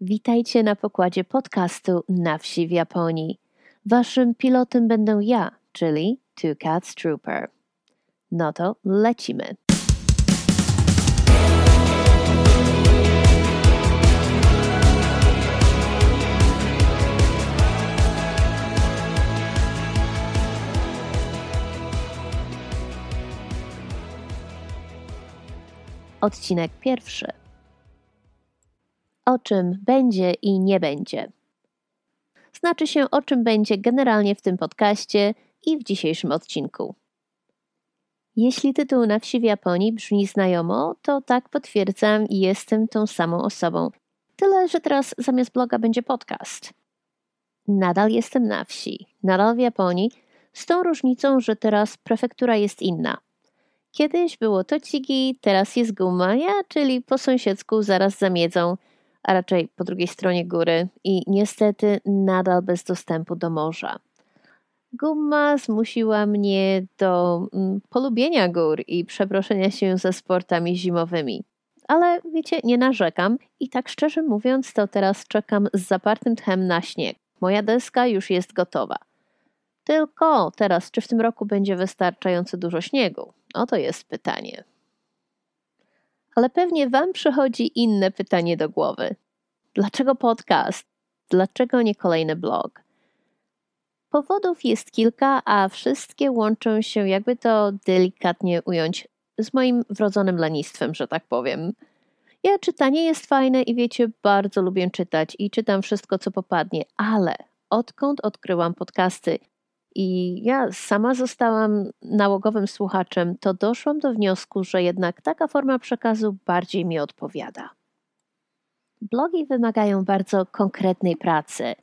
Witajcie na pokładzie podcastu Na wsi w Japonii. Waszym pilotem będę ja, czyli Two Cats Trooper. No to lecimy. Odcinek pierwszy. O czym będzie i nie będzie. Znaczy się, o czym będzie generalnie w tym podcaście i w dzisiejszym odcinku. Jeśli tytuł na wsi w Japonii brzmi znajomo, to tak potwierdzam i jestem tą samą osobą. Tyle, że teraz zamiast bloga będzie podcast. Nadal jestem na wsi, nadal w Japonii, z tą różnicą, że teraz prefektura jest inna. Kiedyś było Tochigi, teraz jest Gumaja, czyli po sąsiedzku zaraz za miedzą, a raczej po drugiej stronie góry i niestety nadal bez dostępu do morza. Gumma zmusiła mnie do mm, polubienia gór i przeproszenia się ze sportami zimowymi. Ale wiecie, nie narzekam i tak szczerze mówiąc, to teraz czekam z zapartym tchem na śnieg. Moja deska już jest gotowa. Tylko teraz, czy w tym roku będzie wystarczająco dużo śniegu? Oto jest pytanie. Ale pewnie Wam przychodzi inne pytanie do głowy. Dlaczego podcast? Dlaczego nie kolejny blog? Powodów jest kilka, a wszystkie łączą się, jakby to delikatnie ująć, z moim wrodzonym lenistwem, że tak powiem. Ja czytanie jest fajne i wiecie, bardzo lubię czytać i czytam wszystko, co popadnie, ale odkąd odkryłam podcasty i ja sama zostałam nałogowym słuchaczem, to doszłam do wniosku, że jednak taka forma przekazu bardziej mi odpowiada. Blogi wymagają bardzo konkretnej pracy.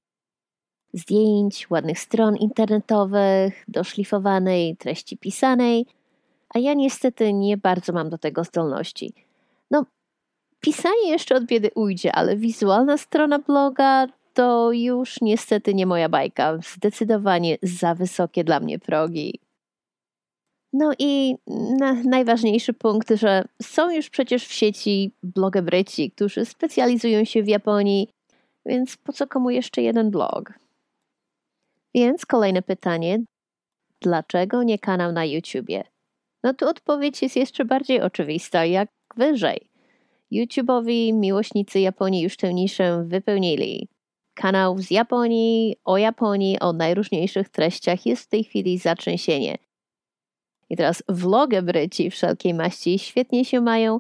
Zdjęć, ładnych stron internetowych, doszlifowanej treści pisanej, a ja niestety nie bardzo mam do tego zdolności. No, pisanie jeszcze od biedy ujdzie, ale wizualna strona bloga to już niestety nie moja bajka. Zdecydowanie za wysokie dla mnie progi. No i najważniejszy punkt, że są już przecież w sieci blogebryci, którzy specjalizują się w Japonii, więc po co komu jeszcze jeden blog? Więc kolejne pytanie. Dlaczego nie kanał na YouTubie? No tu odpowiedź jest jeszcze bardziej oczywista, jak wyżej. YouTube'owi miłośnicy Japonii już tę niszę wypełnili. Kanał z Japonii, o Japonii, o najróżniejszych treściach jest w tej chwili zatrzęsienie. I teraz vlogebryci wszelkiej maści świetnie się mają,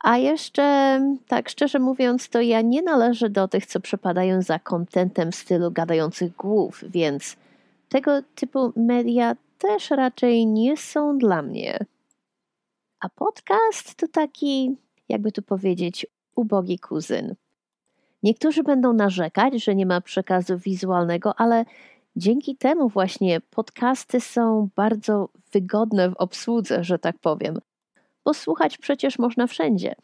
a jeszcze, tak szczerze mówiąc, to ja nie należę do tych, co przepadają za kontentem stylu gadających głów, więc tego typu media też raczej nie są dla mnie. A podcast to taki, jakby tu powiedzieć, ubogi kuzyn. Niektórzy będą narzekać, że nie ma przekazu wizualnego, ale dzięki temu właśnie podcasty są bardzo wygodne w obsłudze, że tak powiem, bo słuchać przecież można wszędzie.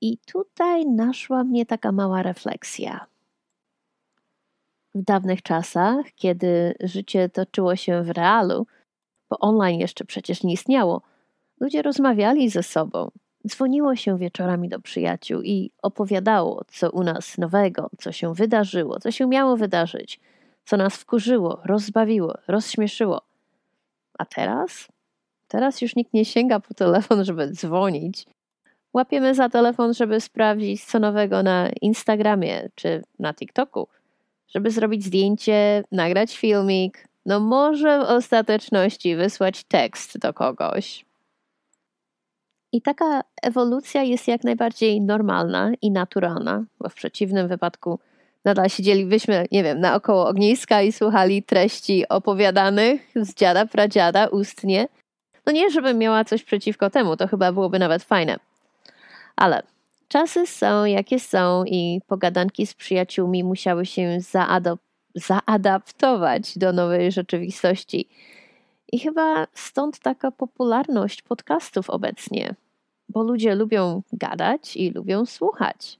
I tutaj naszła mnie taka mała refleksja. W dawnych czasach, kiedy życie toczyło się w realu, bo online jeszcze przecież nie istniało, ludzie rozmawiali ze sobą, dzwoniło się wieczorami do przyjaciół i opowiadało, co u nas nowego, co się wydarzyło, co się miało wydarzyć, co nas wkurzyło, rozbawiło, rozśmieszyło. A teraz? Teraz już nikt nie sięga po telefon, żeby dzwonić. Łapiemy za telefon, żeby sprawdzić, co nowego na Instagramie czy na TikToku, żeby zrobić zdjęcie, nagrać filmik, no może w ostateczności wysłać tekst do kogoś. I taka ewolucja jest jak najbardziej normalna i naturalna, bo w przeciwnym wypadku nadal siedzielibyśmy, nie wiem, naokoło ogniska i słuchali treści opowiadanych z dziada, pradziada ustnie. No nie, żebym miała coś przeciwko temu, to chyba byłoby nawet fajne. Ale czasy są jakie są i pogadanki z przyjaciółmi musiały się zaadaptować do nowej rzeczywistości. I chyba stąd taka popularność podcastów obecnie, bo ludzie lubią gadać i lubią słuchać.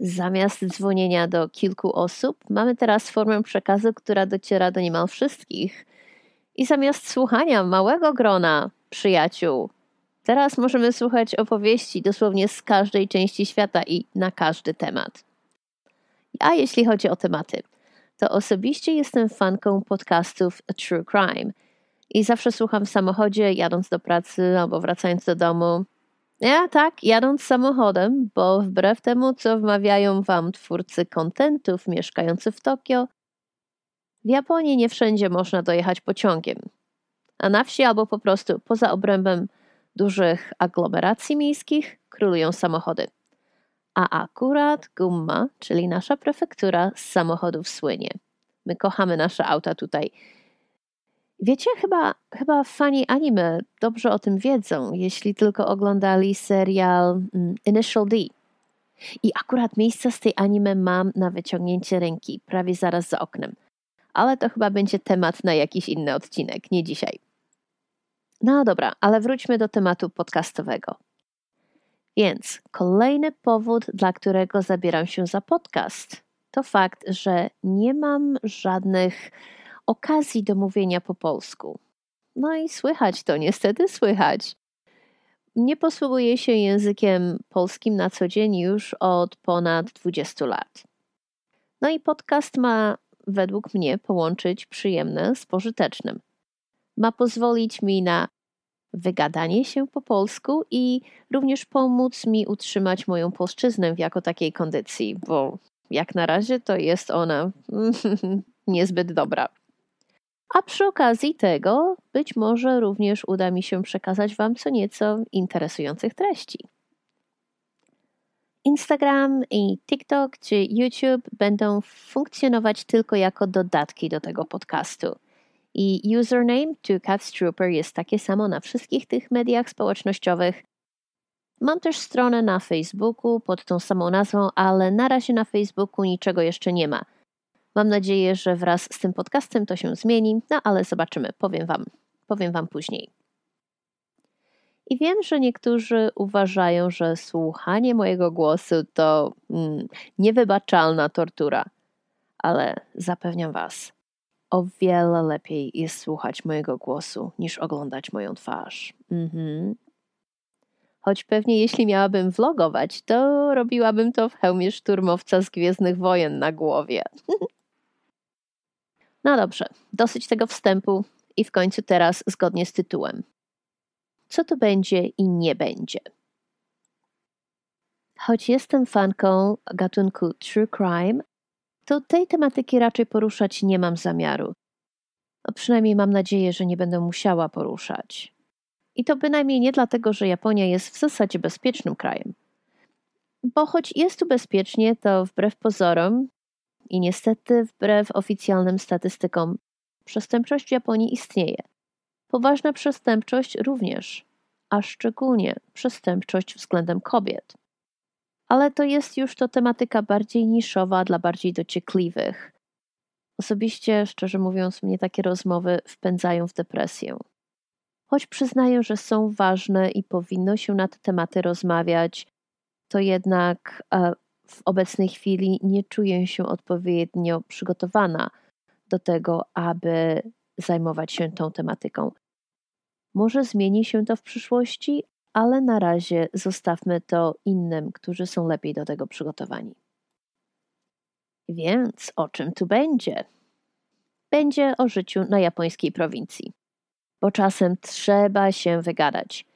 Zamiast dzwonienia do kilku osób, mamy teraz formę przekazu, która dociera do niemal wszystkich. I zamiast słuchania małego grona przyjaciół, Teraz możemy słuchać opowieści dosłownie z każdej części świata i na każdy temat. A jeśli chodzi o tematy, to osobiście jestem fanką podcastów True Crime i zawsze słucham w samochodzie, jadąc do pracy albo wracając do domu. Ja tak, jadąc samochodem, bo wbrew temu, co wmawiają wam twórcy kontentów mieszkający w Tokio, w Japonii nie wszędzie można dojechać pociągiem. A na wsi albo po prostu poza obrębem dużych aglomeracji miejskich królują samochody. A akurat Gumma, czyli nasza prefektura, z samochodów słynie. My kochamy nasze auta tutaj. Wiecie, chyba, chyba fani anime dobrze o tym wiedzą, jeśli tylko oglądali serial mm, Initial D. I akurat miejsca z tej anime mam na wyciągnięcie ręki, prawie zaraz za oknem. Ale to chyba będzie temat na jakiś inny odcinek, nie dzisiaj. No dobra, ale wróćmy do tematu podcastowego. Więc kolejny powód, dla którego zabieram się za podcast, to fakt, że nie mam żadnych okazji do mówienia po polsku. No i słychać to, niestety słychać. Nie posługuję się językiem polskim na co dzień już od ponad 20 lat. No i podcast ma według mnie połączyć przyjemne z pożytecznym. Ma pozwolić mi na wygadanie się po polsku i również pomóc mi utrzymać moją polszczyznę jako takiej kondycji, bo jak na razie to jest ona niezbyt dobra. A przy okazji tego być może również uda mi się przekazać Wam co nieco interesujących treści. Instagram i TikTok czy YouTube będą funkcjonować tylko jako dodatki do tego podcastu. I username Trooper jest takie samo na wszystkich tych mediach społecznościowych. Mam też stronę na Facebooku pod tą samą nazwą, ale na razie na Facebooku niczego jeszcze nie ma. Mam nadzieję, że wraz z tym podcastem to się zmieni, no ale zobaczymy, powiem Wam, powiem Wam później. I wiem, że niektórzy uważają, że słuchanie mojego głosu to mm, niewybaczalna tortura, ale zapewniam Was, o wiele lepiej jest słuchać mojego głosu niż oglądać moją twarz. Mhm. Choć pewnie jeśli miałabym vlogować, to robiłabym to w hełmie szturmowca z Gwiezdnych Wojen na głowie. no dobrze, dosyć tego wstępu i w końcu teraz zgodnie z tytułem. Co to będzie i nie będzie? Choć jestem fanką gatunku true crime, to tej tematyki raczej poruszać nie mam zamiaru. A przynajmniej mam nadzieję, że nie będę musiała poruszać. I to bynajmniej nie dlatego, że Japonia jest w zasadzie bezpiecznym krajem. Bo choć jest tu bezpiecznie, to wbrew pozorom i niestety wbrew oficjalnym statystykom, przestępczość w Japonii istnieje. Poważna przestępczość również, a szczególnie przestępczość względem kobiet ale to jest już to tematyka bardziej niszowa dla bardziej dociekliwych. Osobiście, szczerze mówiąc, mnie takie rozmowy wpędzają w depresję. Choć przyznaję, że są ważne i powinno się na te tematy rozmawiać, to jednak e, w obecnej chwili nie czuję się odpowiednio przygotowana do tego, aby zajmować się tą tematyką. Może zmieni się to w przyszłości, ale na razie zostawmy to innym, którzy są lepiej do tego przygotowani. Więc o czym tu będzie? Będzie o życiu na japońskiej prowincji, bo czasem trzeba się wygadać.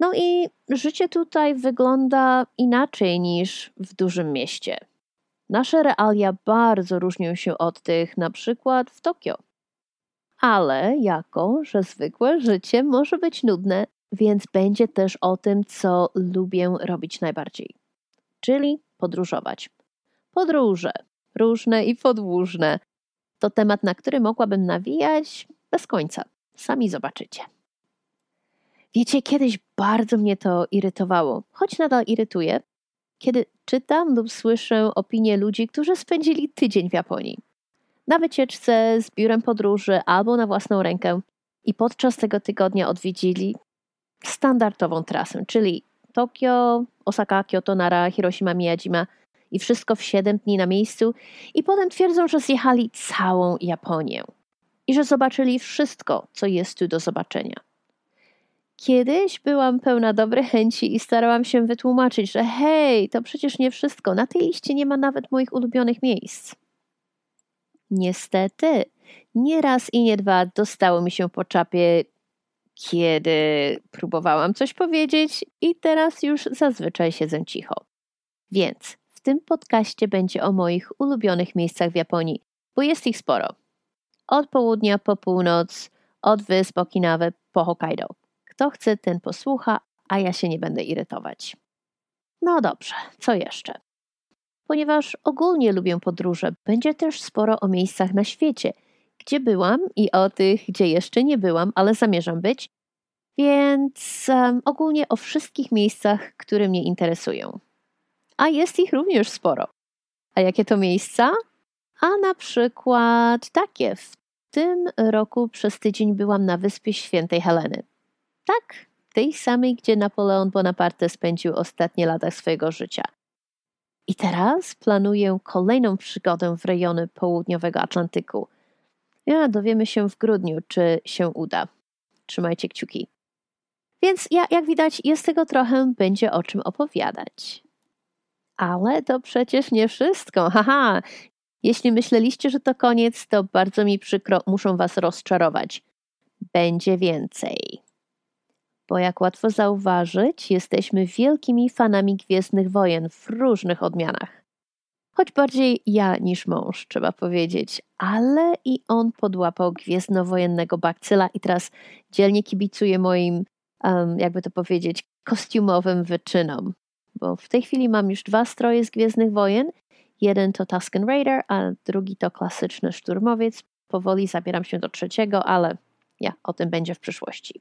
No i życie tutaj wygląda inaczej niż w dużym mieście. Nasze realia bardzo różnią się od tych na przykład w Tokio. Ale jako, że zwykłe życie może być nudne, więc będzie też o tym, co lubię robić najbardziej, czyli podróżować. Podróże, różne i podłużne, to temat, na który mogłabym nawijać bez końca. Sami zobaczycie. Wiecie, kiedyś bardzo mnie to irytowało, choć nadal irytuje, kiedy czytam lub słyszę opinie ludzi, którzy spędzili tydzień w Japonii. Na wycieczce z biurem podróży albo na własną rękę i podczas tego tygodnia odwiedzili standardową trasę, czyli Tokio, Osaka, Kyoto, Nara, Hiroshima, Miyajima i wszystko w 7 dni na miejscu i potem twierdzą, że zjechali całą Japonię i że zobaczyli wszystko, co jest tu do zobaczenia. Kiedyś byłam pełna dobrej chęci i starałam się wytłumaczyć, że hej, to przecież nie wszystko. Na tej liście nie ma nawet moich ulubionych miejsc. Niestety, nie raz i nie dwa dostało mi się po czapie, kiedy próbowałam coś powiedzieć, i teraz już zazwyczaj siedzę cicho. Więc w tym podcaście będzie o moich ulubionych miejscach w Japonii, bo jest ich sporo. Od południa po północ, od wysp Okinawy po Hokkaido. Kto chce, ten posłucha, a ja się nie będę irytować. No dobrze, co jeszcze? Ponieważ ogólnie lubię podróże, będzie też sporo o miejscach na świecie, gdzie byłam i o tych, gdzie jeszcze nie byłam, ale zamierzam być, więc um, ogólnie o wszystkich miejscach, które mnie interesują. A jest ich również sporo. A jakie to miejsca? A na przykład takie. W tym roku przez tydzień byłam na wyspie Świętej Heleny. Tak, tej samej, gdzie Napoleon Bonaparte spędził ostatnie lata swojego życia. I teraz planuję kolejną przygodę w rejony południowego Atlantyku. Ja dowiemy się w grudniu, czy się uda. Trzymajcie kciuki. Więc ja, jak widać, jest tego trochę, będzie o czym opowiadać. Ale to przecież nie wszystko. Haha, jeśli myśleliście, że to koniec, to bardzo mi przykro, muszę Was rozczarować. Będzie więcej bo jak łatwo zauważyć, jesteśmy wielkimi fanami Gwiezdnych Wojen w różnych odmianach. Choć bardziej ja niż mąż, trzeba powiedzieć, ale i on podłapał gwiezdnowojennego bakcyla i teraz dzielnie kibicuje moim, um, jakby to powiedzieć, kostiumowym wyczynom. Bo w tej chwili mam już dwa stroje z Gwiezdnych Wojen. Jeden to Tusken Raider, a drugi to klasyczny szturmowiec. Powoli zabieram się do trzeciego, ale ja, o tym będzie w przyszłości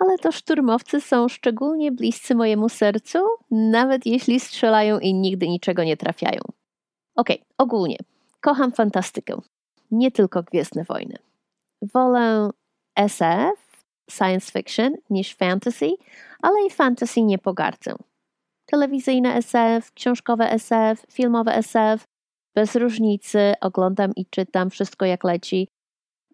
ale to szturmowcy są szczególnie bliscy mojemu sercu, nawet jeśli strzelają i nigdy niczego nie trafiają. Okej, okay, ogólnie kocham fantastykę, nie tylko Gwiezdne Wojny. Wolę SF, science fiction, niż fantasy, ale i fantasy nie pogardzę. Telewizyjne SF, książkowe SF, filmowe SF, bez różnicy, oglądam i czytam wszystko jak leci,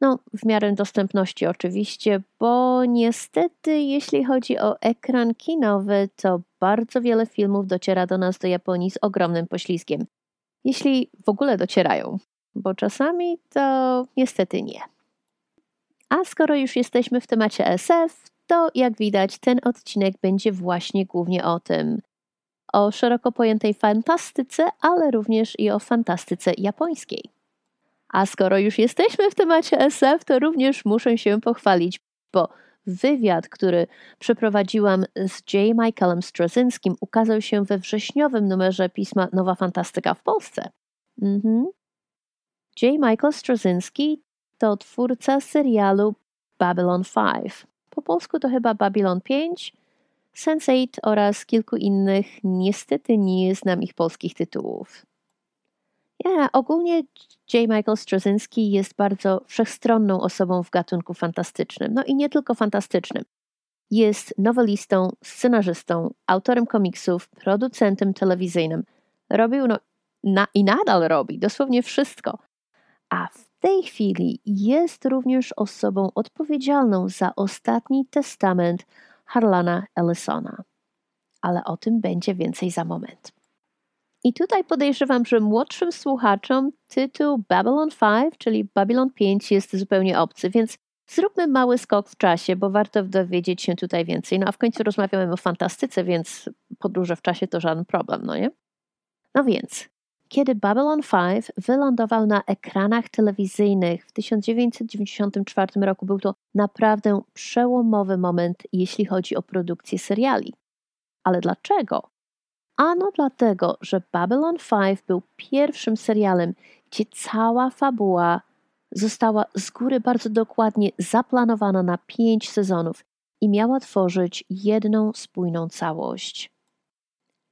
no, w miarę dostępności oczywiście, bo niestety, jeśli chodzi o ekran kinowy, to bardzo wiele filmów dociera do nas do Japonii z ogromnym poślizgiem. Jeśli w ogóle docierają, bo czasami to niestety nie. A skoro już jesteśmy w temacie SF, to jak widać, ten odcinek będzie właśnie głównie o tym. O szeroko pojętej fantastyce, ale również i o fantastyce japońskiej. A skoro już jesteśmy w temacie SF, to również muszę się pochwalić, bo wywiad, który przeprowadziłam z J. Michaelem Strazynskim, ukazał się we wrześniowym numerze pisma Nowa Fantastyka w Polsce. Mhm. J. Michael Straczynski to twórca serialu Babylon 5. Po polsku to chyba Babylon 5, Sense8 oraz kilku innych. Niestety nie znam ich polskich tytułów. Ja, ogólnie J. Michael Straczynski jest bardzo wszechstronną osobą w gatunku fantastycznym. No i nie tylko fantastycznym. Jest nowelistą, scenarzystą, autorem komiksów, producentem telewizyjnym. Robił no, na, i nadal robi dosłownie wszystko. A w tej chwili jest również osobą odpowiedzialną za ostatni testament Harlana Ellisona. Ale o tym będzie więcej za moment. I tutaj podejrzewam, że młodszym słuchaczom tytuł Babylon 5, czyli Babylon 5 jest zupełnie obcy, więc zróbmy mały skok w czasie, bo warto dowiedzieć się tutaj więcej. No a w końcu rozmawiamy o fantastyce, więc podróże w czasie to żaden problem, no nie? No więc, kiedy Babylon 5 wylądował na ekranach telewizyjnych w 1994 roku, był to naprawdę przełomowy moment, jeśli chodzi o produkcję seriali. Ale dlaczego? Ano dlatego, że Babylon 5 był pierwszym serialem, gdzie cała fabuła została z góry bardzo dokładnie zaplanowana na pięć sezonów i miała tworzyć jedną spójną całość.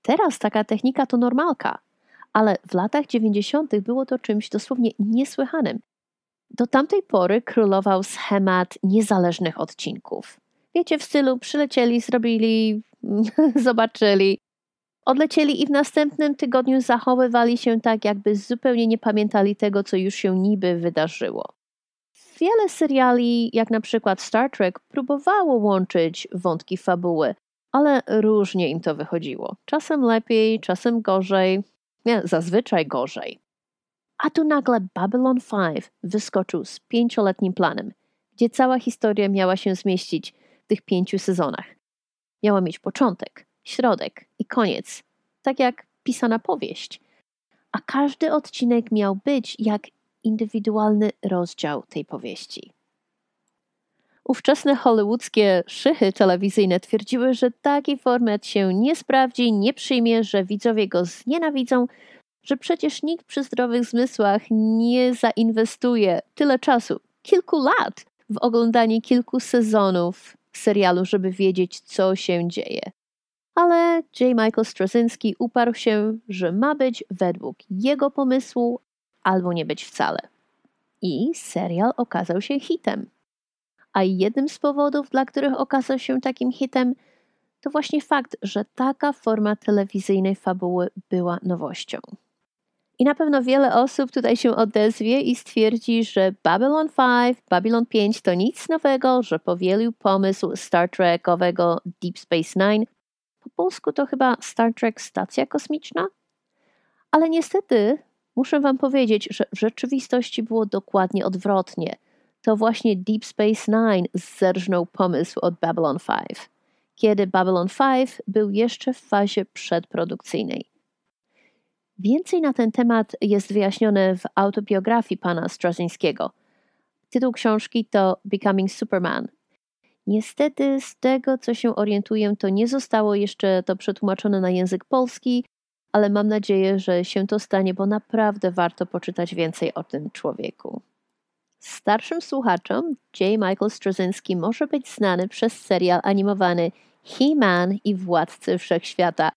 Teraz taka technika to normalka, ale w latach 90. było to czymś dosłownie niesłychanym. Do tamtej pory królował schemat niezależnych odcinków. Wiecie, w stylu przylecieli, zrobili, zobaczyli, odlecieli i w następnym tygodniu zachowywali się tak, jakby zupełnie nie pamiętali tego, co już się niby wydarzyło. wiele seriali, jak na przykład Star Trek, próbowało łączyć wątki fabuły, ale różnie im to wychodziło. Czasem lepiej, czasem gorzej, nie, zazwyczaj gorzej. A tu nagle Babylon 5 wyskoczył z pięcioletnim planem, gdzie cała historia miała się zmieścić w tych pięciu sezonach. Miała mieć początek, środek i koniec, tak jak pisana powieść. A każdy odcinek miał być jak indywidualny rozdział tej powieści. Ówczesne hollywoodzkie szychy telewizyjne twierdziły, że taki format się nie sprawdzi, nie przyjmie, że widzowie go znienawidzą, że przecież nikt przy zdrowych zmysłach nie zainwestuje tyle czasu, kilku lat, w oglądanie kilku sezonów serialu, żeby wiedzieć, co się dzieje. Ale J. Michael Straczynski uparł się, że ma być według jego pomysłu albo nie być wcale. I serial okazał się hitem. A jednym z powodów, dla których okazał się takim hitem, to właśnie fakt, że taka forma telewizyjnej fabuły była nowością. I na pewno wiele osób tutaj się odezwie i stwierdzi, że Babylon 5, Babylon 5 to nic nowego, że powielił pomysł Star Trekowego Deep Space Nine. Po polsku to chyba Star Trek Stacja Kosmiczna? Ale niestety muszę Wam powiedzieć, że w rzeczywistości było dokładnie odwrotnie. To właśnie Deep Space Nine zerżnął pomysł od Babylon 5, kiedy Babylon 5 był jeszcze w fazie przedprodukcyjnej. Więcej na ten temat jest wyjaśnione w autobiografii pana Straczynskiego. Tytuł książki to Becoming Superman. Niestety, z tego co się orientuję, to nie zostało jeszcze to przetłumaczone na język polski, ale mam nadzieję, że się to stanie, bo naprawdę warto poczytać więcej o tym człowieku. Starszym słuchaczom J. Michael Straczynski może być znany przez serial animowany He-Man i Władcy Wszechświata,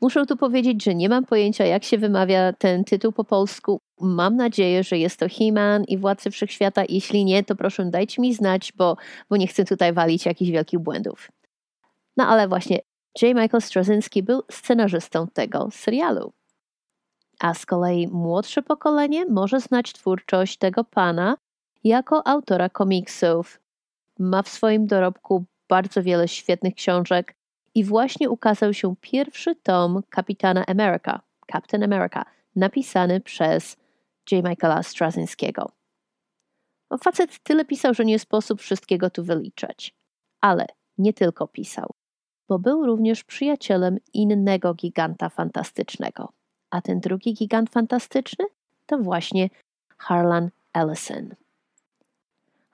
Muszę tu powiedzieć, że nie mam pojęcia, jak się wymawia ten tytuł po polsku. Mam nadzieję, że jest to He-Man i Władcy Wszechświata. Jeśli nie, to proszę dajcie mi znać, bo, bo nie chcę tutaj walić jakichś wielkich błędów. No ale właśnie J. Michael Straczynski był scenarzystą tego serialu. A z kolei młodsze pokolenie może znać twórczość tego pana jako autora komiksów. Ma w swoim dorobku bardzo wiele świetnych książek, i właśnie ukazał się pierwszy tom Kapitana America, Captain America, napisany przez J. Michaela Straczynskiego. No, facet tyle pisał, że nie sposób wszystkiego tu wyliczać. Ale nie tylko pisał, bo był również przyjacielem innego giganta fantastycznego. A ten drugi gigant fantastyczny to właśnie Harlan Ellison.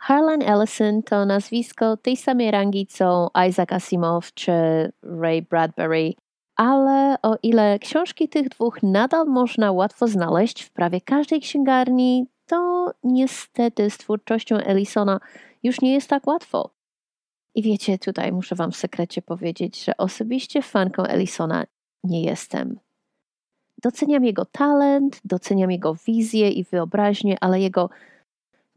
Harlan Ellison to nazwisko tej samej rangi co Isaac Asimov czy Ray Bradbury, ale o ile książki tych dwóch nadal można łatwo znaleźć w prawie każdej księgarni, to niestety z twórczością Ellisona już nie jest tak łatwo. I wiecie, tutaj muszę Wam w sekrecie powiedzieć, że osobiście fanką Ellisona nie jestem. Doceniam jego talent, doceniam jego wizję i wyobraźnię, ale jego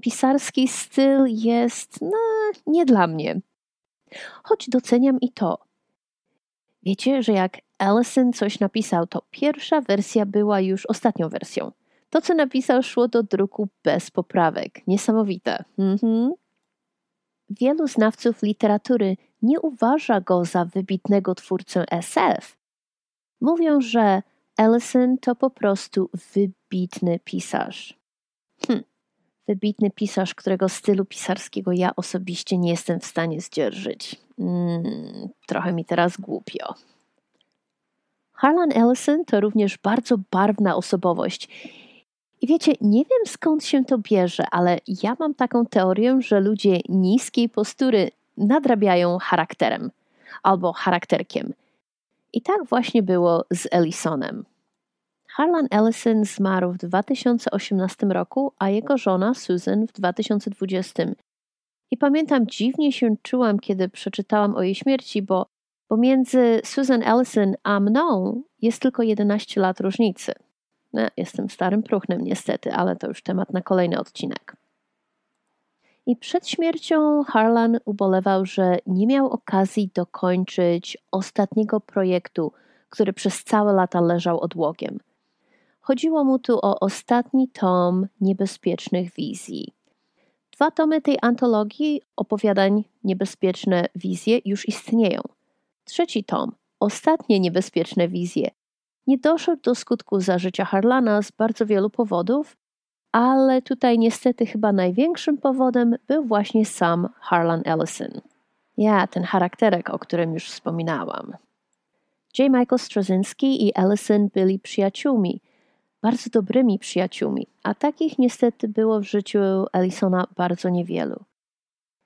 pisarski styl jest no, nie dla mnie. Choć doceniam i to. Wiecie, że jak Ellison coś napisał, to pierwsza wersja była już ostatnią wersją. To, co napisał, szło do druku bez poprawek. Niesamowite. Mhm. Wielu znawców literatury nie uważa go za wybitnego twórcę SF. Mówią, że Ellison to po prostu wybitny pisarz. Wybitny pisarz, którego stylu pisarskiego ja osobiście nie jestem w stanie zdzierżyć. Mm, trochę mi teraz głupio. Harlan Ellison to również bardzo barwna osobowość. I wiecie, nie wiem skąd się to bierze, ale ja mam taką teorię, że ludzie niskiej postury nadrabiają charakterem albo charakterkiem. I tak właśnie było z Ellisonem. Harlan Ellison zmarł w 2018 roku, a jego żona Susan w 2020. I pamiętam, dziwnie się czułam, kiedy przeczytałam o jej śmierci, bo pomiędzy Susan Ellison a mną jest tylko 11 lat różnicy. No, jestem starym próchnem niestety, ale to już temat na kolejny odcinek. I przed śmiercią Harlan ubolewał, że nie miał okazji dokończyć ostatniego projektu, który przez całe lata leżał odłogiem. Chodziło mu tu o ostatni tom niebezpiecznych wizji. Dwa tomy tej antologii opowiadań Niebezpieczne wizje już istnieją. Trzeci tom, Ostatnie niebezpieczne wizje, nie doszedł do skutku za życia Harlana z bardzo wielu powodów, ale tutaj niestety chyba największym powodem był właśnie sam Harlan Ellison. Ja, ten charakterek, o którym już wspominałam. J. Michael Straczynski i Ellison byli przyjaciółmi, bardzo dobrymi przyjaciółmi, a takich niestety było w życiu Ellisona bardzo niewielu.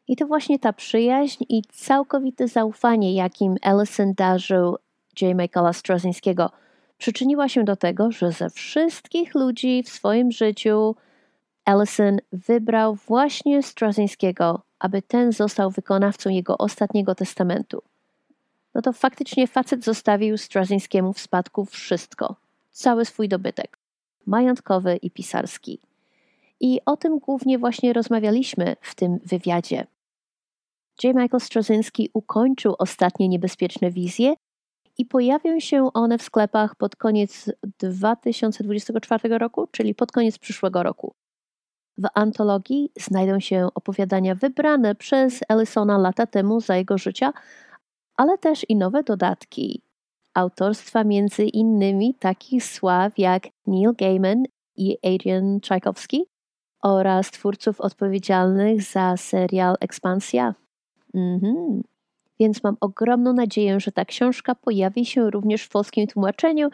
I to właśnie ta przyjaźń i całkowite zaufanie, jakim Ellison darzył J. Michaela Straczynskiego, przyczyniła się do tego, że ze wszystkich ludzi w swoim życiu Ellison wybrał właśnie Straczynskiego, aby ten został wykonawcą jego ostatniego testamentu. No to faktycznie facet zostawił Straczynskiemu w spadku wszystko, cały swój dobytek, majątkowy i pisarski. I o tym głównie właśnie rozmawialiśmy w tym wywiadzie. J. Michael Straczynski ukończył ostatnie niebezpieczne wizje i pojawią się one w sklepach pod koniec 2024 roku, czyli pod koniec przyszłego roku. W antologii znajdą się opowiadania wybrane przez Ellisona lata temu za jego życia, ale też i nowe dodatki. Autorstwa między innymi takich sław jak Neil Gaiman i Adrian Czajkowski oraz twórców odpowiedzialnych za serial Ekspansja. Mhm. Więc mam ogromną nadzieję, że ta książka pojawi się również w polskim tłumaczeniu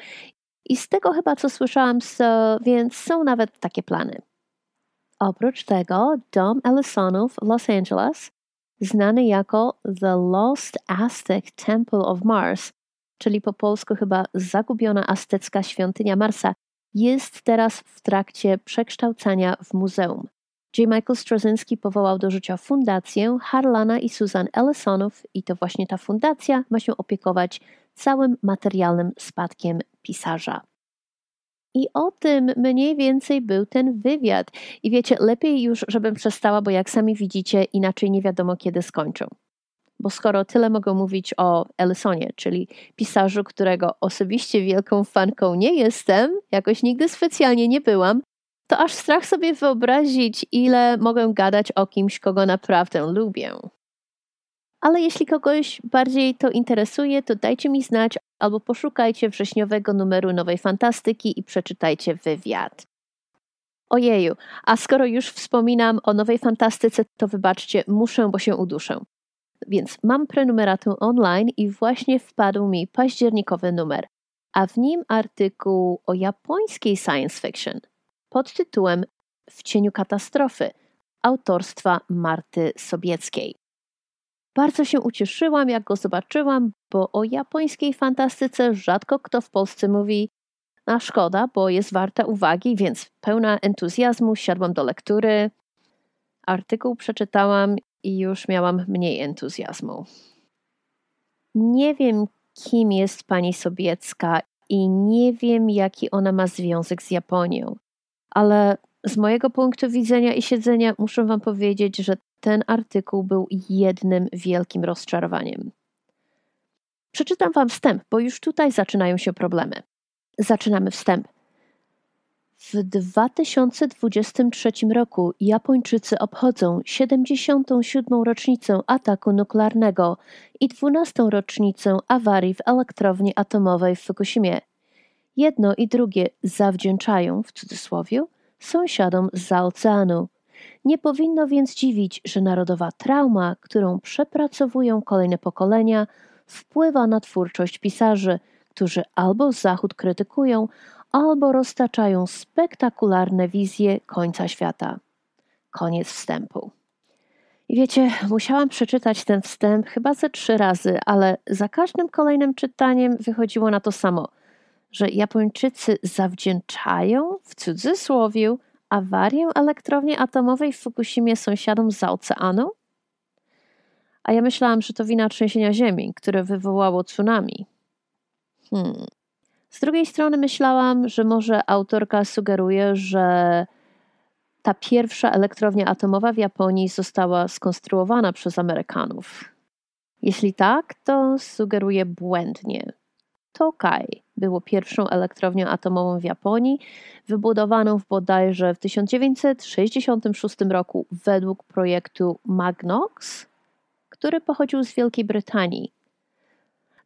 i z tego chyba co słyszałam, so, więc są nawet takie plany. Oprócz tego dom Ellisonów w Los Angeles, znany jako The Lost Aztec Temple of Mars, czyli po polsku chyba zagubiona aztecka świątynia Marsa, jest teraz w trakcie przekształcania w muzeum. J. Michael Straczynski powołał do życia fundację Harlana i Susan Ellisonów i to właśnie ta fundacja ma się opiekować całym materialnym spadkiem pisarza. I o tym mniej więcej był ten wywiad. I wiecie, lepiej już, żebym przestała, bo jak sami widzicie, inaczej nie wiadomo, kiedy skończą. Bo skoro tyle mogę mówić o Ellisonie, czyli pisarzu, którego osobiście wielką fanką nie jestem, jakoś nigdy specjalnie nie byłam, to aż strach sobie wyobrazić, ile mogę gadać o kimś, kogo naprawdę lubię. Ale jeśli kogoś bardziej to interesuje, to dajcie mi znać albo poszukajcie wrześniowego numeru Nowej Fantastyki i przeczytajcie wywiad. Ojeju, a skoro już wspominam o Nowej Fantastyce, to wybaczcie, muszę, bo się uduszę. Więc mam prenumeratę online i właśnie wpadł mi październikowy numer, a w nim artykuł o japońskiej science fiction pod tytułem W cieniu katastrofy autorstwa Marty Sobieckiej. Bardzo się ucieszyłam, jak go zobaczyłam, bo o japońskiej fantastyce rzadko kto w Polsce mówi. A szkoda, bo jest warta uwagi, więc pełna entuzjazmu siadłam do lektury. Artykuł przeczytałam i już miałam mniej entuzjazmu. Nie wiem, kim jest pani Sobiecka i nie wiem, jaki ona ma związek z Japonią, ale z mojego punktu widzenia i siedzenia muszę Wam powiedzieć, że ten artykuł był jednym wielkim rozczarowaniem. Przeczytam Wam wstęp, bo już tutaj zaczynają się problemy. Zaczynamy wstęp. W 2023 roku Japończycy obchodzą 77. rocznicę ataku nuklearnego i 12. rocznicę awarii w elektrowni atomowej w Fukushimie. Jedno i drugie zawdzięczają, w cudzysłowie, sąsiadom za oceanu. Nie powinno więc dziwić, że narodowa trauma, którą przepracowują kolejne pokolenia, wpływa na twórczość pisarzy, którzy albo Zachód krytykują, albo roztaczają spektakularne wizje końca świata. Koniec wstępu. I wiecie, musiałam przeczytać ten wstęp chyba ze trzy razy, ale za każdym kolejnym czytaniem wychodziło na to samo, że Japończycy zawdzięczają w cudzysłowie awarię elektrowni atomowej w Fukushimie sąsiadom z oceanu? A ja myślałam, że to wina trzęsienia ziemi, które wywołało tsunami. Hmm. Z drugiej strony myślałam, że może autorka sugeruje, że ta pierwsza elektrownia atomowa w Japonii została skonstruowana przez Amerykanów. Jeśli tak, to sugeruje błędnie. Tokai było pierwszą elektrownią atomową w Japonii, wybudowaną w bodajże w 1966 roku według projektu Magnox, który pochodził z Wielkiej Brytanii.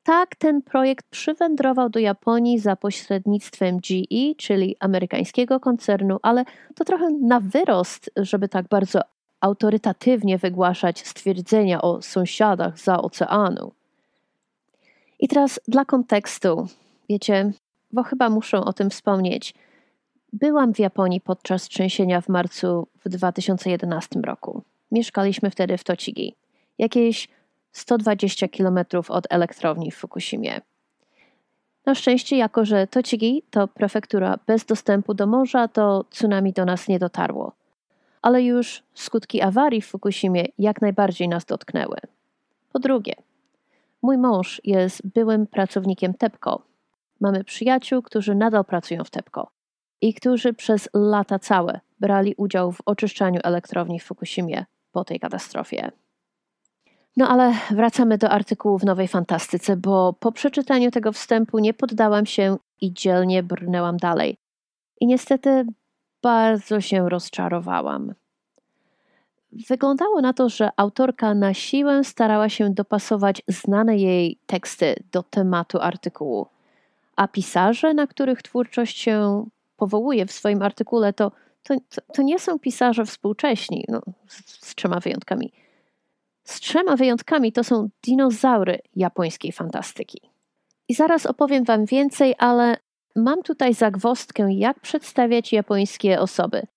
Tak, ten projekt przywędrował do Japonii za pośrednictwem GE, czyli amerykańskiego koncernu, ale to trochę na wyrost, żeby tak bardzo autorytatywnie wygłaszać stwierdzenia o sąsiadach za oceanu. I teraz dla kontekstu, wiecie, bo chyba muszę o tym wspomnieć. Byłam w Japonii podczas trzęsienia w marcu w 2011 roku. Mieszkaliśmy wtedy w Tochigi, jakieś 120 km od elektrowni w Fukushimie. Na szczęście, jako że Tochigi to prefektura bez dostępu do morza, to tsunami do nas nie dotarło. Ale już skutki awarii w Fukushimie jak najbardziej nas dotknęły. Po drugie, Mój mąż jest byłym pracownikiem TEPCO. Mamy przyjaciół, którzy nadal pracują w TEPCO i którzy przez lata całe brali udział w oczyszczaniu elektrowni w Fukushimie po tej katastrofie. No ale wracamy do artykułu w Nowej Fantastyce, bo po przeczytaniu tego wstępu nie poddałam się i dzielnie brnęłam dalej. I niestety bardzo się rozczarowałam. Wyglądało na to, że autorka na siłę starała się dopasować znane jej teksty do tematu artykułu, a pisarze, na których twórczość się powołuje w swoim artykule, to, to, to nie są pisarze współcześni, no, z, z trzema wyjątkami. Z trzema wyjątkami to są dinozaury japońskiej fantastyki. I zaraz opowiem Wam więcej, ale mam tutaj zagwostkę, jak przedstawiać japońskie osoby.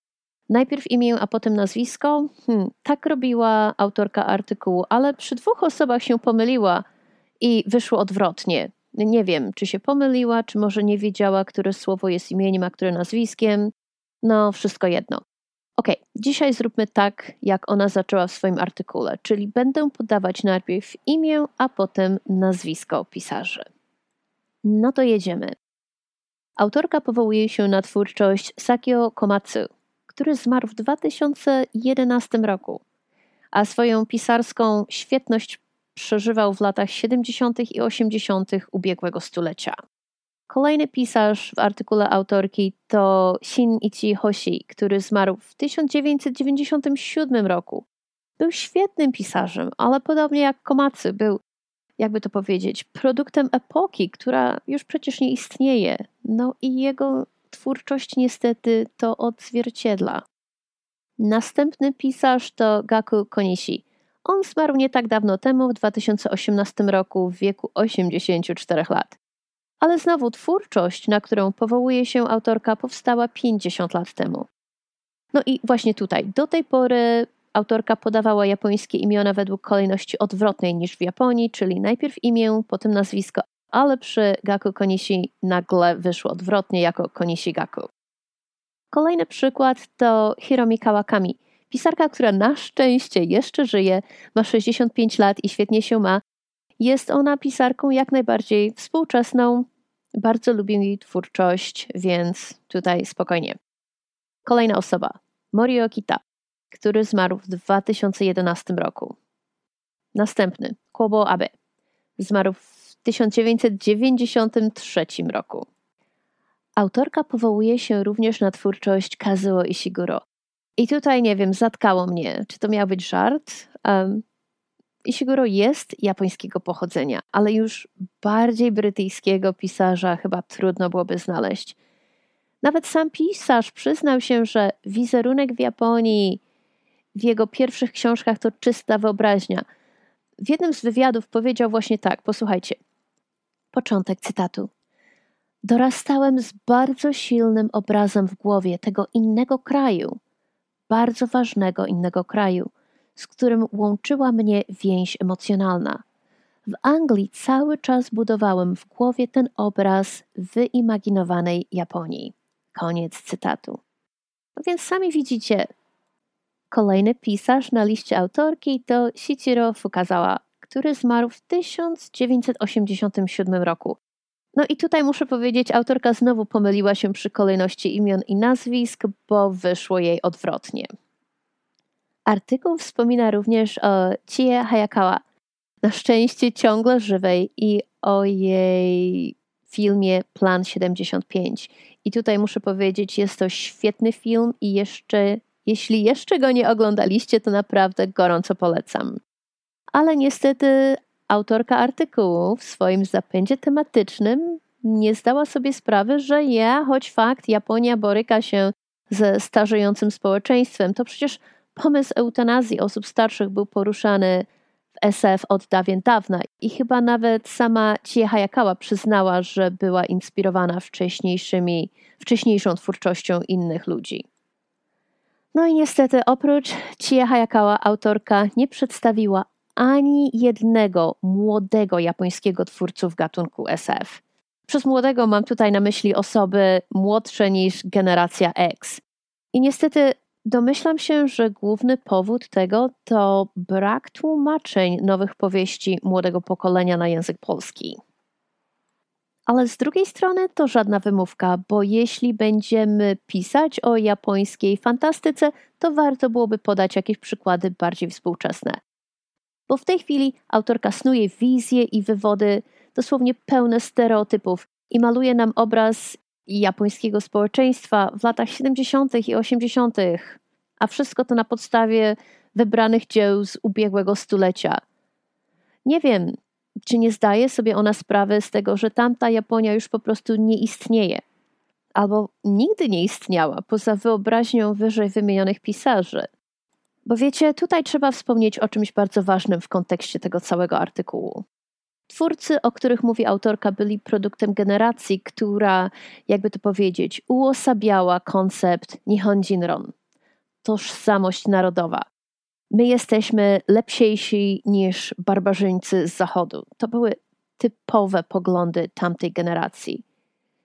Najpierw imię, a potem nazwisko? Hmm, tak robiła autorka artykułu, ale przy dwóch osobach się pomyliła i wyszło odwrotnie. Nie wiem, czy się pomyliła, czy może nie wiedziała, które słowo jest imieniem, a które nazwiskiem. No, wszystko jedno. Ok, dzisiaj zróbmy tak, jak ona zaczęła w swoim artykule, czyli będę podawać najpierw imię, a potem nazwisko pisarzy. No to jedziemy. Autorka powołuje się na twórczość Sakio Komatsu, który zmarł w 2011 roku, a swoją pisarską świetność przeżywał w latach 70. i 80. ubiegłego stulecia. Kolejny pisarz w artykule autorki to Shinichi Hoshi, który zmarł w 1997 roku. Był świetnym pisarzem, ale podobnie jak Komatsu, był, jakby to powiedzieć, produktem epoki, która już przecież nie istnieje. No i jego twórczość niestety to odzwierciedla. Następny pisarz to Gaku Konishi. On zmarł nie tak dawno temu, w 2018 roku, w wieku 84 lat. Ale znowu twórczość, na którą powołuje się autorka, powstała 50 lat temu. No i właśnie tutaj, do tej pory autorka podawała japońskie imiona według kolejności odwrotnej niż w Japonii, czyli najpierw imię, potem nazwisko, ale przy Gaku Konishi nagle wyszło odwrotnie jako Konishi Gaku. Kolejny przykład to Hiromi Kawakami, pisarka, która na szczęście jeszcze żyje, ma 65 lat i świetnie się ma. Jest ona pisarką jak najbardziej współczesną, bardzo lubię jej twórczość, więc tutaj spokojnie. Kolejna osoba, Morio Kita, który zmarł w 2011 roku. Następny, Kobo Abe, zmarł w 1993 roku. Autorka powołuje się również na twórczość Kazuo Ishiguro. I tutaj nie wiem, zatkało mnie, czy to miał być żart. Um, Ishiguro jest japońskiego pochodzenia, ale już bardziej brytyjskiego pisarza chyba trudno byłoby znaleźć. Nawet sam pisarz przyznał się, że wizerunek w Japonii w jego pierwszych książkach to czysta wyobraźnia. W jednym z wywiadów powiedział właśnie tak: Posłuchajcie, Początek cytatu. Dorastałem z bardzo silnym obrazem w głowie tego innego kraju, bardzo ważnego innego kraju, z którym łączyła mnie więź emocjonalna. W Anglii cały czas budowałem w głowie ten obraz wyimaginowanej Japonii. Koniec cytatu. No więc sami widzicie, kolejny pisarz na liście autorki to Shichiro Fukazawa, który zmarł w 1987 roku. No i tutaj muszę powiedzieć, autorka znowu pomyliła się przy kolejności imion i nazwisk, bo wyszło jej odwrotnie. Artykuł wspomina również o Chie Hayakawa, na szczęście ciągle żywej i o jej filmie Plan 75. I tutaj muszę powiedzieć, jest to świetny film i jeszcze, jeśli jeszcze go nie oglądaliście, to naprawdę gorąco polecam. Ale niestety autorka artykułu w swoim zapędzie tematycznym nie zdała sobie sprawy, że ja, choć fakt, Japonia boryka się ze starzejącym społeczeństwem, to przecież pomysł eutanazji osób starszych był poruszany w SF od dawien dawna i chyba nawet sama Chie Hayakawa przyznała, że była inspirowana wcześniejszymi, wcześniejszą twórczością innych ludzi. No i niestety oprócz Chie Hayakawa autorka nie przedstawiła ani jednego młodego japońskiego twórcy w gatunku SF. Przez młodego mam tutaj na myśli osoby młodsze niż generacja X. I niestety domyślam się, że główny powód tego to brak tłumaczeń nowych powieści młodego pokolenia na język polski. Ale z drugiej strony to żadna wymówka, bo jeśli będziemy pisać o japońskiej fantastyce, to warto byłoby podać jakieś przykłady bardziej współczesne. Bo w tej chwili autorka snuje wizje i wywody dosłownie pełne stereotypów i maluje nam obraz japońskiego społeczeństwa w latach 70. i 80., a wszystko to na podstawie wybranych dzieł z ubiegłego stulecia. Nie wiem, czy nie zdaje sobie ona sprawy z tego, że tamta Japonia już po prostu nie istnieje, albo nigdy nie istniała poza wyobraźnią wyżej wymienionych pisarzy. Bo wiecie, tutaj trzeba wspomnieć o czymś bardzo ważnym w kontekście tego całego artykułu. Twórcy, o których mówi autorka, byli produktem generacji, która, jakby to powiedzieć, uosabiała koncept Nihonjinron, tożsamość narodowa. My jesteśmy lepsiejsi niż barbarzyńcy z zachodu. To były typowe poglądy tamtej generacji.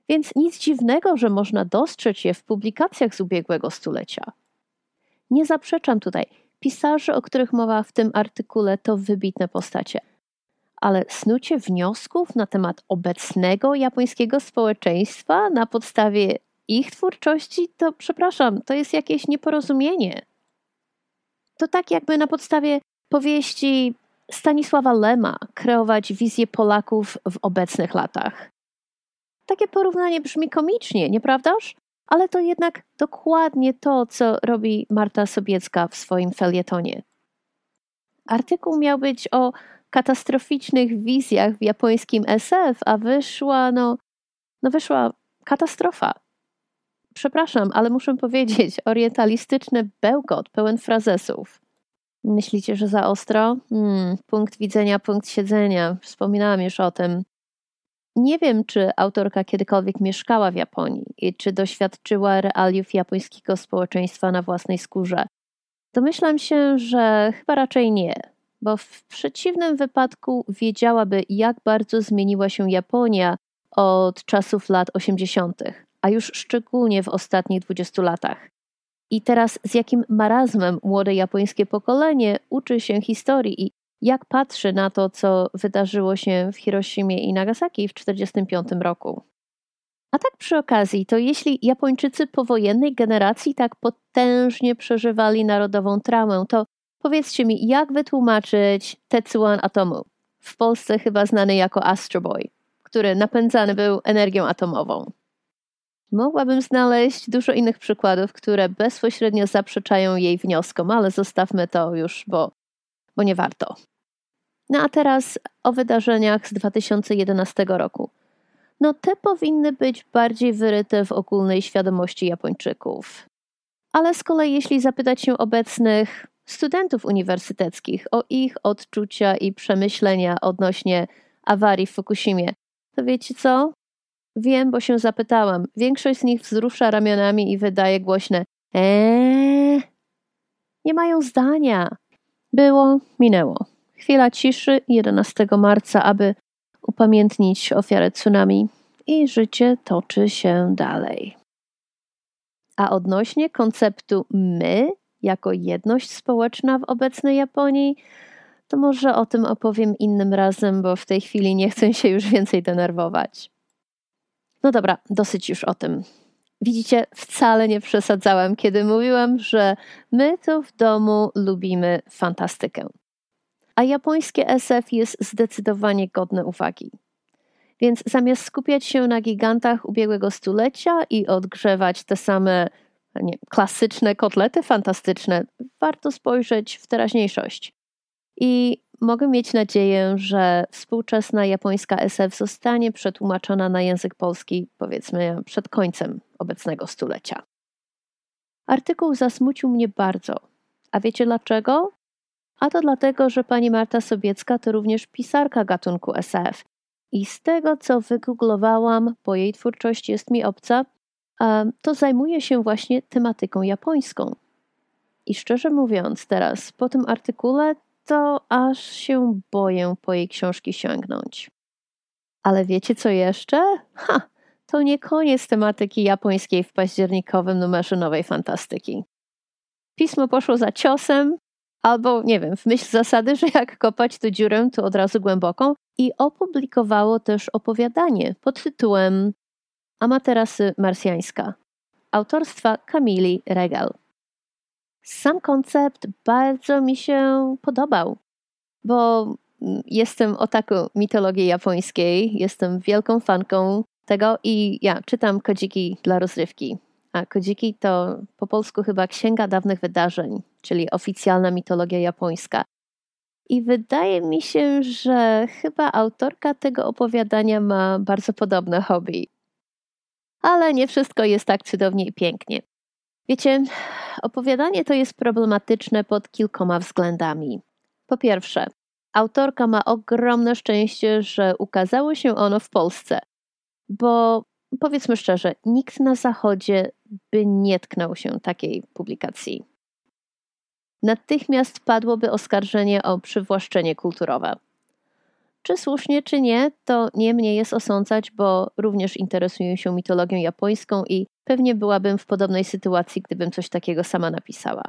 Więc nic dziwnego, że można dostrzec je w publikacjach z ubiegłego stulecia. Nie zaprzeczam tutaj. Pisarze, o których mowa w tym artykule, to wybitne postacie ale snucie wniosków na temat obecnego japońskiego społeczeństwa na podstawie ich twórczości, to przepraszam, to jest jakieś nieporozumienie. To tak jakby na podstawie powieści Stanisława Lema kreować wizję Polaków w obecnych latach. Takie porównanie brzmi komicznie, nieprawdaż? Ale to jednak dokładnie to, co robi Marta Sobiecka w swoim felietonie. Artykuł miał być o katastroficznych wizjach w japońskim SF, a wyszła, no, no wyszła katastrofa. Przepraszam, ale muszę powiedzieć, orientalistyczny bełkot pełen frazesów. Myślicie, że za ostro? Hmm, punkt widzenia, punkt siedzenia. Wspominałam już o tym. Nie wiem, czy autorka kiedykolwiek mieszkała w Japonii i czy doświadczyła realiów japońskiego społeczeństwa na własnej skórze. Domyślam się, że chyba raczej nie bo w przeciwnym wypadku wiedziałaby, jak bardzo zmieniła się Japonia od czasów lat 80., a już szczególnie w ostatnich 20 latach. I teraz z jakim marazmem młode japońskie pokolenie uczy się historii i jak patrzy na to, co wydarzyło się w Hiroshimie i Nagasaki w 1945 roku. A tak przy okazji, to jeśli Japończycy powojennej generacji tak potężnie przeżywali narodową traumę, to Powiedzcie mi, jak wytłumaczyć Tetsuan atomu, w Polsce chyba znany jako Astro Boy, który napędzany był energią atomową? Mogłabym znaleźć dużo innych przykładów, które bezpośrednio zaprzeczają jej wnioskom, ale zostawmy to już, bo, bo nie warto. No a teraz o wydarzeniach z 2011 roku. No te powinny być bardziej wyryte w ogólnej świadomości Japończyków. Ale z kolei jeśli zapytać się obecnych, studentów uniwersyteckich o ich odczucia i przemyślenia odnośnie awarii w Fukushimie. To wiecie co? Wiem, bo się zapytałam. Większość z nich wzrusza ramionami i wydaje głośne eee. Nie mają zdania. Było, minęło. Chwila ciszy 11 marca, aby upamiętnić ofiarę tsunami i życie toczy się dalej. A odnośnie konceptu my jako jedność społeczna w obecnej Japonii, to może o tym opowiem innym razem, bo w tej chwili nie chcę się już więcej denerwować. No dobra, dosyć już o tym. Widzicie, wcale nie przesadzałem, kiedy mówiłam, że my to w domu lubimy fantastykę. A japońskie SF jest zdecydowanie godne uwagi. Więc zamiast skupiać się na gigantach ubiegłego stulecia i odgrzewać te same nie, klasyczne kotlety fantastyczne, warto spojrzeć w teraźniejszość. I mogę mieć nadzieję, że współczesna japońska SF zostanie przetłumaczona na język polski, powiedzmy, przed końcem obecnego stulecia. Artykuł zasmucił mnie bardzo. A wiecie dlaczego? A to dlatego, że pani Marta Sobiecka to również pisarka gatunku SF. I z tego, co wygooglowałam, bo jej twórczość jest mi obca, to zajmuje się właśnie tematyką japońską. I szczerze mówiąc, teraz po tym artykule, to aż się boję po jej książki sięgnąć. Ale wiecie co jeszcze? Ha! To nie koniec tematyki japońskiej w październikowym numerze Nowej Fantastyki. Pismo poszło za ciosem, albo nie wiem, w myśl zasady, że jak kopać tę dziurę, to od razu głęboką, i opublikowało też opowiadanie pod tytułem Amaterasy Marsjańska autorstwa Kamili Regal. Sam koncept bardzo mi się podobał, bo jestem otaku mitologii japońskiej, jestem wielką fanką tego i ja czytam kodziki dla rozrywki. A kodziki to po polsku chyba Księga Dawnych Wydarzeń, czyli oficjalna mitologia japońska. I wydaje mi się, że chyba autorka tego opowiadania ma bardzo podobne hobby. Ale nie wszystko jest tak cudownie i pięknie. Wiecie, opowiadanie to jest problematyczne pod kilkoma względami. Po pierwsze, autorka ma ogromne szczęście, że ukazało się ono w Polsce, bo powiedzmy szczerze, nikt na Zachodzie by nie tknął się takiej publikacji. Natychmiast padłoby oskarżenie o przywłaszczenie kulturowe. Czy słusznie, czy nie, to nie mnie jest osądzać, bo również interesuję się mitologią japońską i pewnie byłabym w podobnej sytuacji, gdybym coś takiego sama napisała.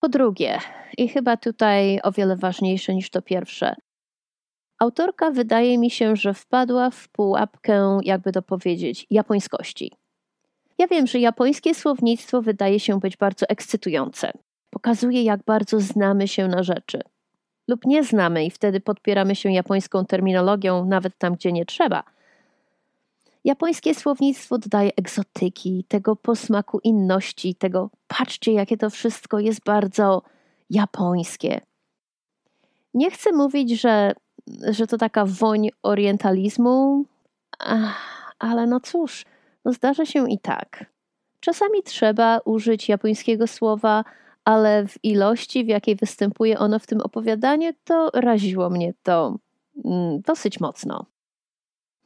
Po drugie, i chyba tutaj o wiele ważniejsze niż to pierwsze, autorka wydaje mi się, że wpadła w pułapkę, jakby to powiedzieć, japońskości. Ja wiem, że japońskie słownictwo wydaje się być bardzo ekscytujące. Pokazuje, jak bardzo znamy się na rzeczy lub nie znamy i wtedy podpieramy się japońską terminologią, nawet tam, gdzie nie trzeba. Japońskie słownictwo dodaje egzotyki, tego posmaku inności, tego patrzcie, jakie to wszystko jest bardzo japońskie. Nie chcę mówić, że, że to taka woń orientalizmu, ale no cóż, no zdarza się i tak. Czasami trzeba użyć japońskiego słowa, ale w ilości, w jakiej występuje ono w tym opowiadaniu, to raziło mnie to mm, dosyć mocno.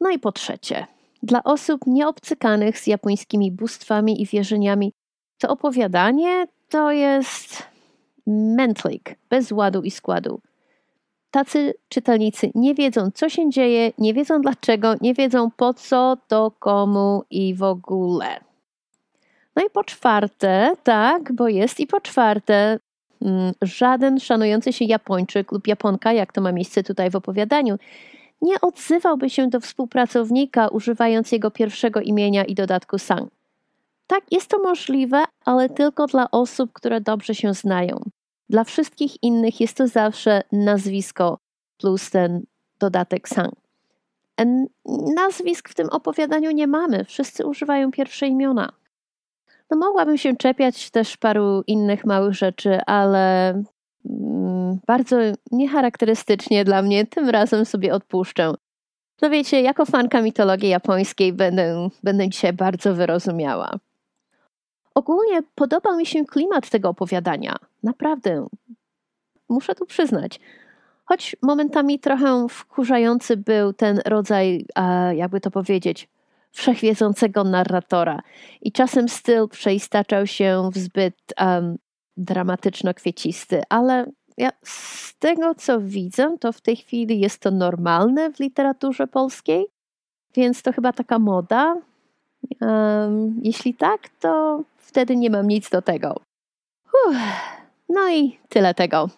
No i po trzecie, dla osób nieobcykanych z japońskimi bóstwami i wierzeniami, to opowiadanie to jest mętlik, bez ładu i składu. Tacy czytelnicy nie wiedzą, co się dzieje, nie wiedzą dlaczego, nie wiedzą po co, to komu i w ogóle. No i po czwarte, tak, bo jest i po czwarte, mm, żaden szanujący się Japończyk lub Japonka, jak to ma miejsce tutaj w opowiadaniu, nie odzywałby się do współpracownika używając jego pierwszego imienia i dodatku sang. Tak, jest to możliwe, ale tylko dla osób, które dobrze się znają. Dla wszystkich innych jest to zawsze nazwisko plus ten dodatek sang. Nazwisk w tym opowiadaniu nie mamy, wszyscy używają pierwsze imiona. No mogłabym się czepiać też paru innych małych rzeczy, ale mm, bardzo niecharakterystycznie dla mnie tym razem sobie odpuszczę. No wiecie, jako fanka mitologii japońskiej będę, będę dzisiaj bardzo wyrozumiała. Ogólnie podobał mi się klimat tego opowiadania. Naprawdę. Muszę tu przyznać. Choć momentami trochę wkurzający był ten rodzaj, jakby to powiedzieć, wszechwiedzącego narratora. I czasem styl przeistaczał się w zbyt um, dramatyczno-kwiecisty, ale ja, z tego co widzę, to w tej chwili jest to normalne w literaturze polskiej, więc to chyba taka moda. Um, jeśli tak, to wtedy nie mam nic do tego. Uff, no i tyle tego.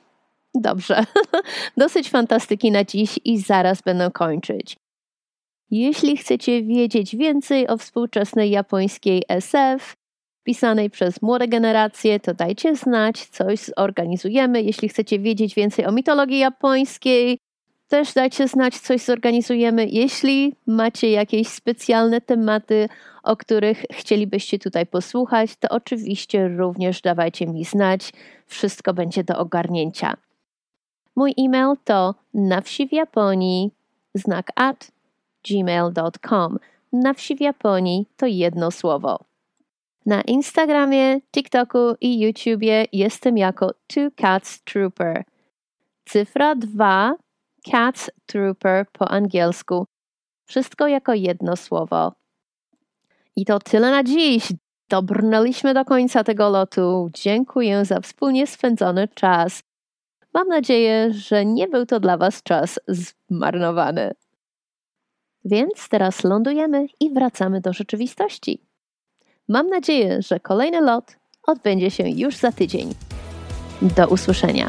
Dobrze. Dosyć fantastyki na dziś i zaraz będę kończyć. Jeśli chcecie wiedzieć więcej o współczesnej japońskiej SF, pisanej przez młode generacje, to dajcie znać, coś zorganizujemy. Jeśli chcecie wiedzieć więcej o mitologii japońskiej, też dajcie znać, coś zorganizujemy. Jeśli macie jakieś specjalne tematy, o których chcielibyście tutaj posłuchać, to oczywiście również dawajcie mi znać. Wszystko będzie do ogarnięcia. Mój e-mail to na wsi w Japonii znak at gmail.com. Na wsi w Japonii to jedno słowo. Na Instagramie, TikToku i YouTubie jestem jako Two Cats Trooper. Cyfra 2 Cats Trooper po angielsku. Wszystko jako jedno słowo. I to tyle na dziś. Dobrnęliśmy do końca tego lotu. Dziękuję za wspólnie spędzony czas. Mam nadzieję, że nie był to dla Was czas zmarnowany. Więc teraz lądujemy i wracamy do rzeczywistości. Mam nadzieję, że kolejny lot odbędzie się już za tydzień. Do usłyszenia.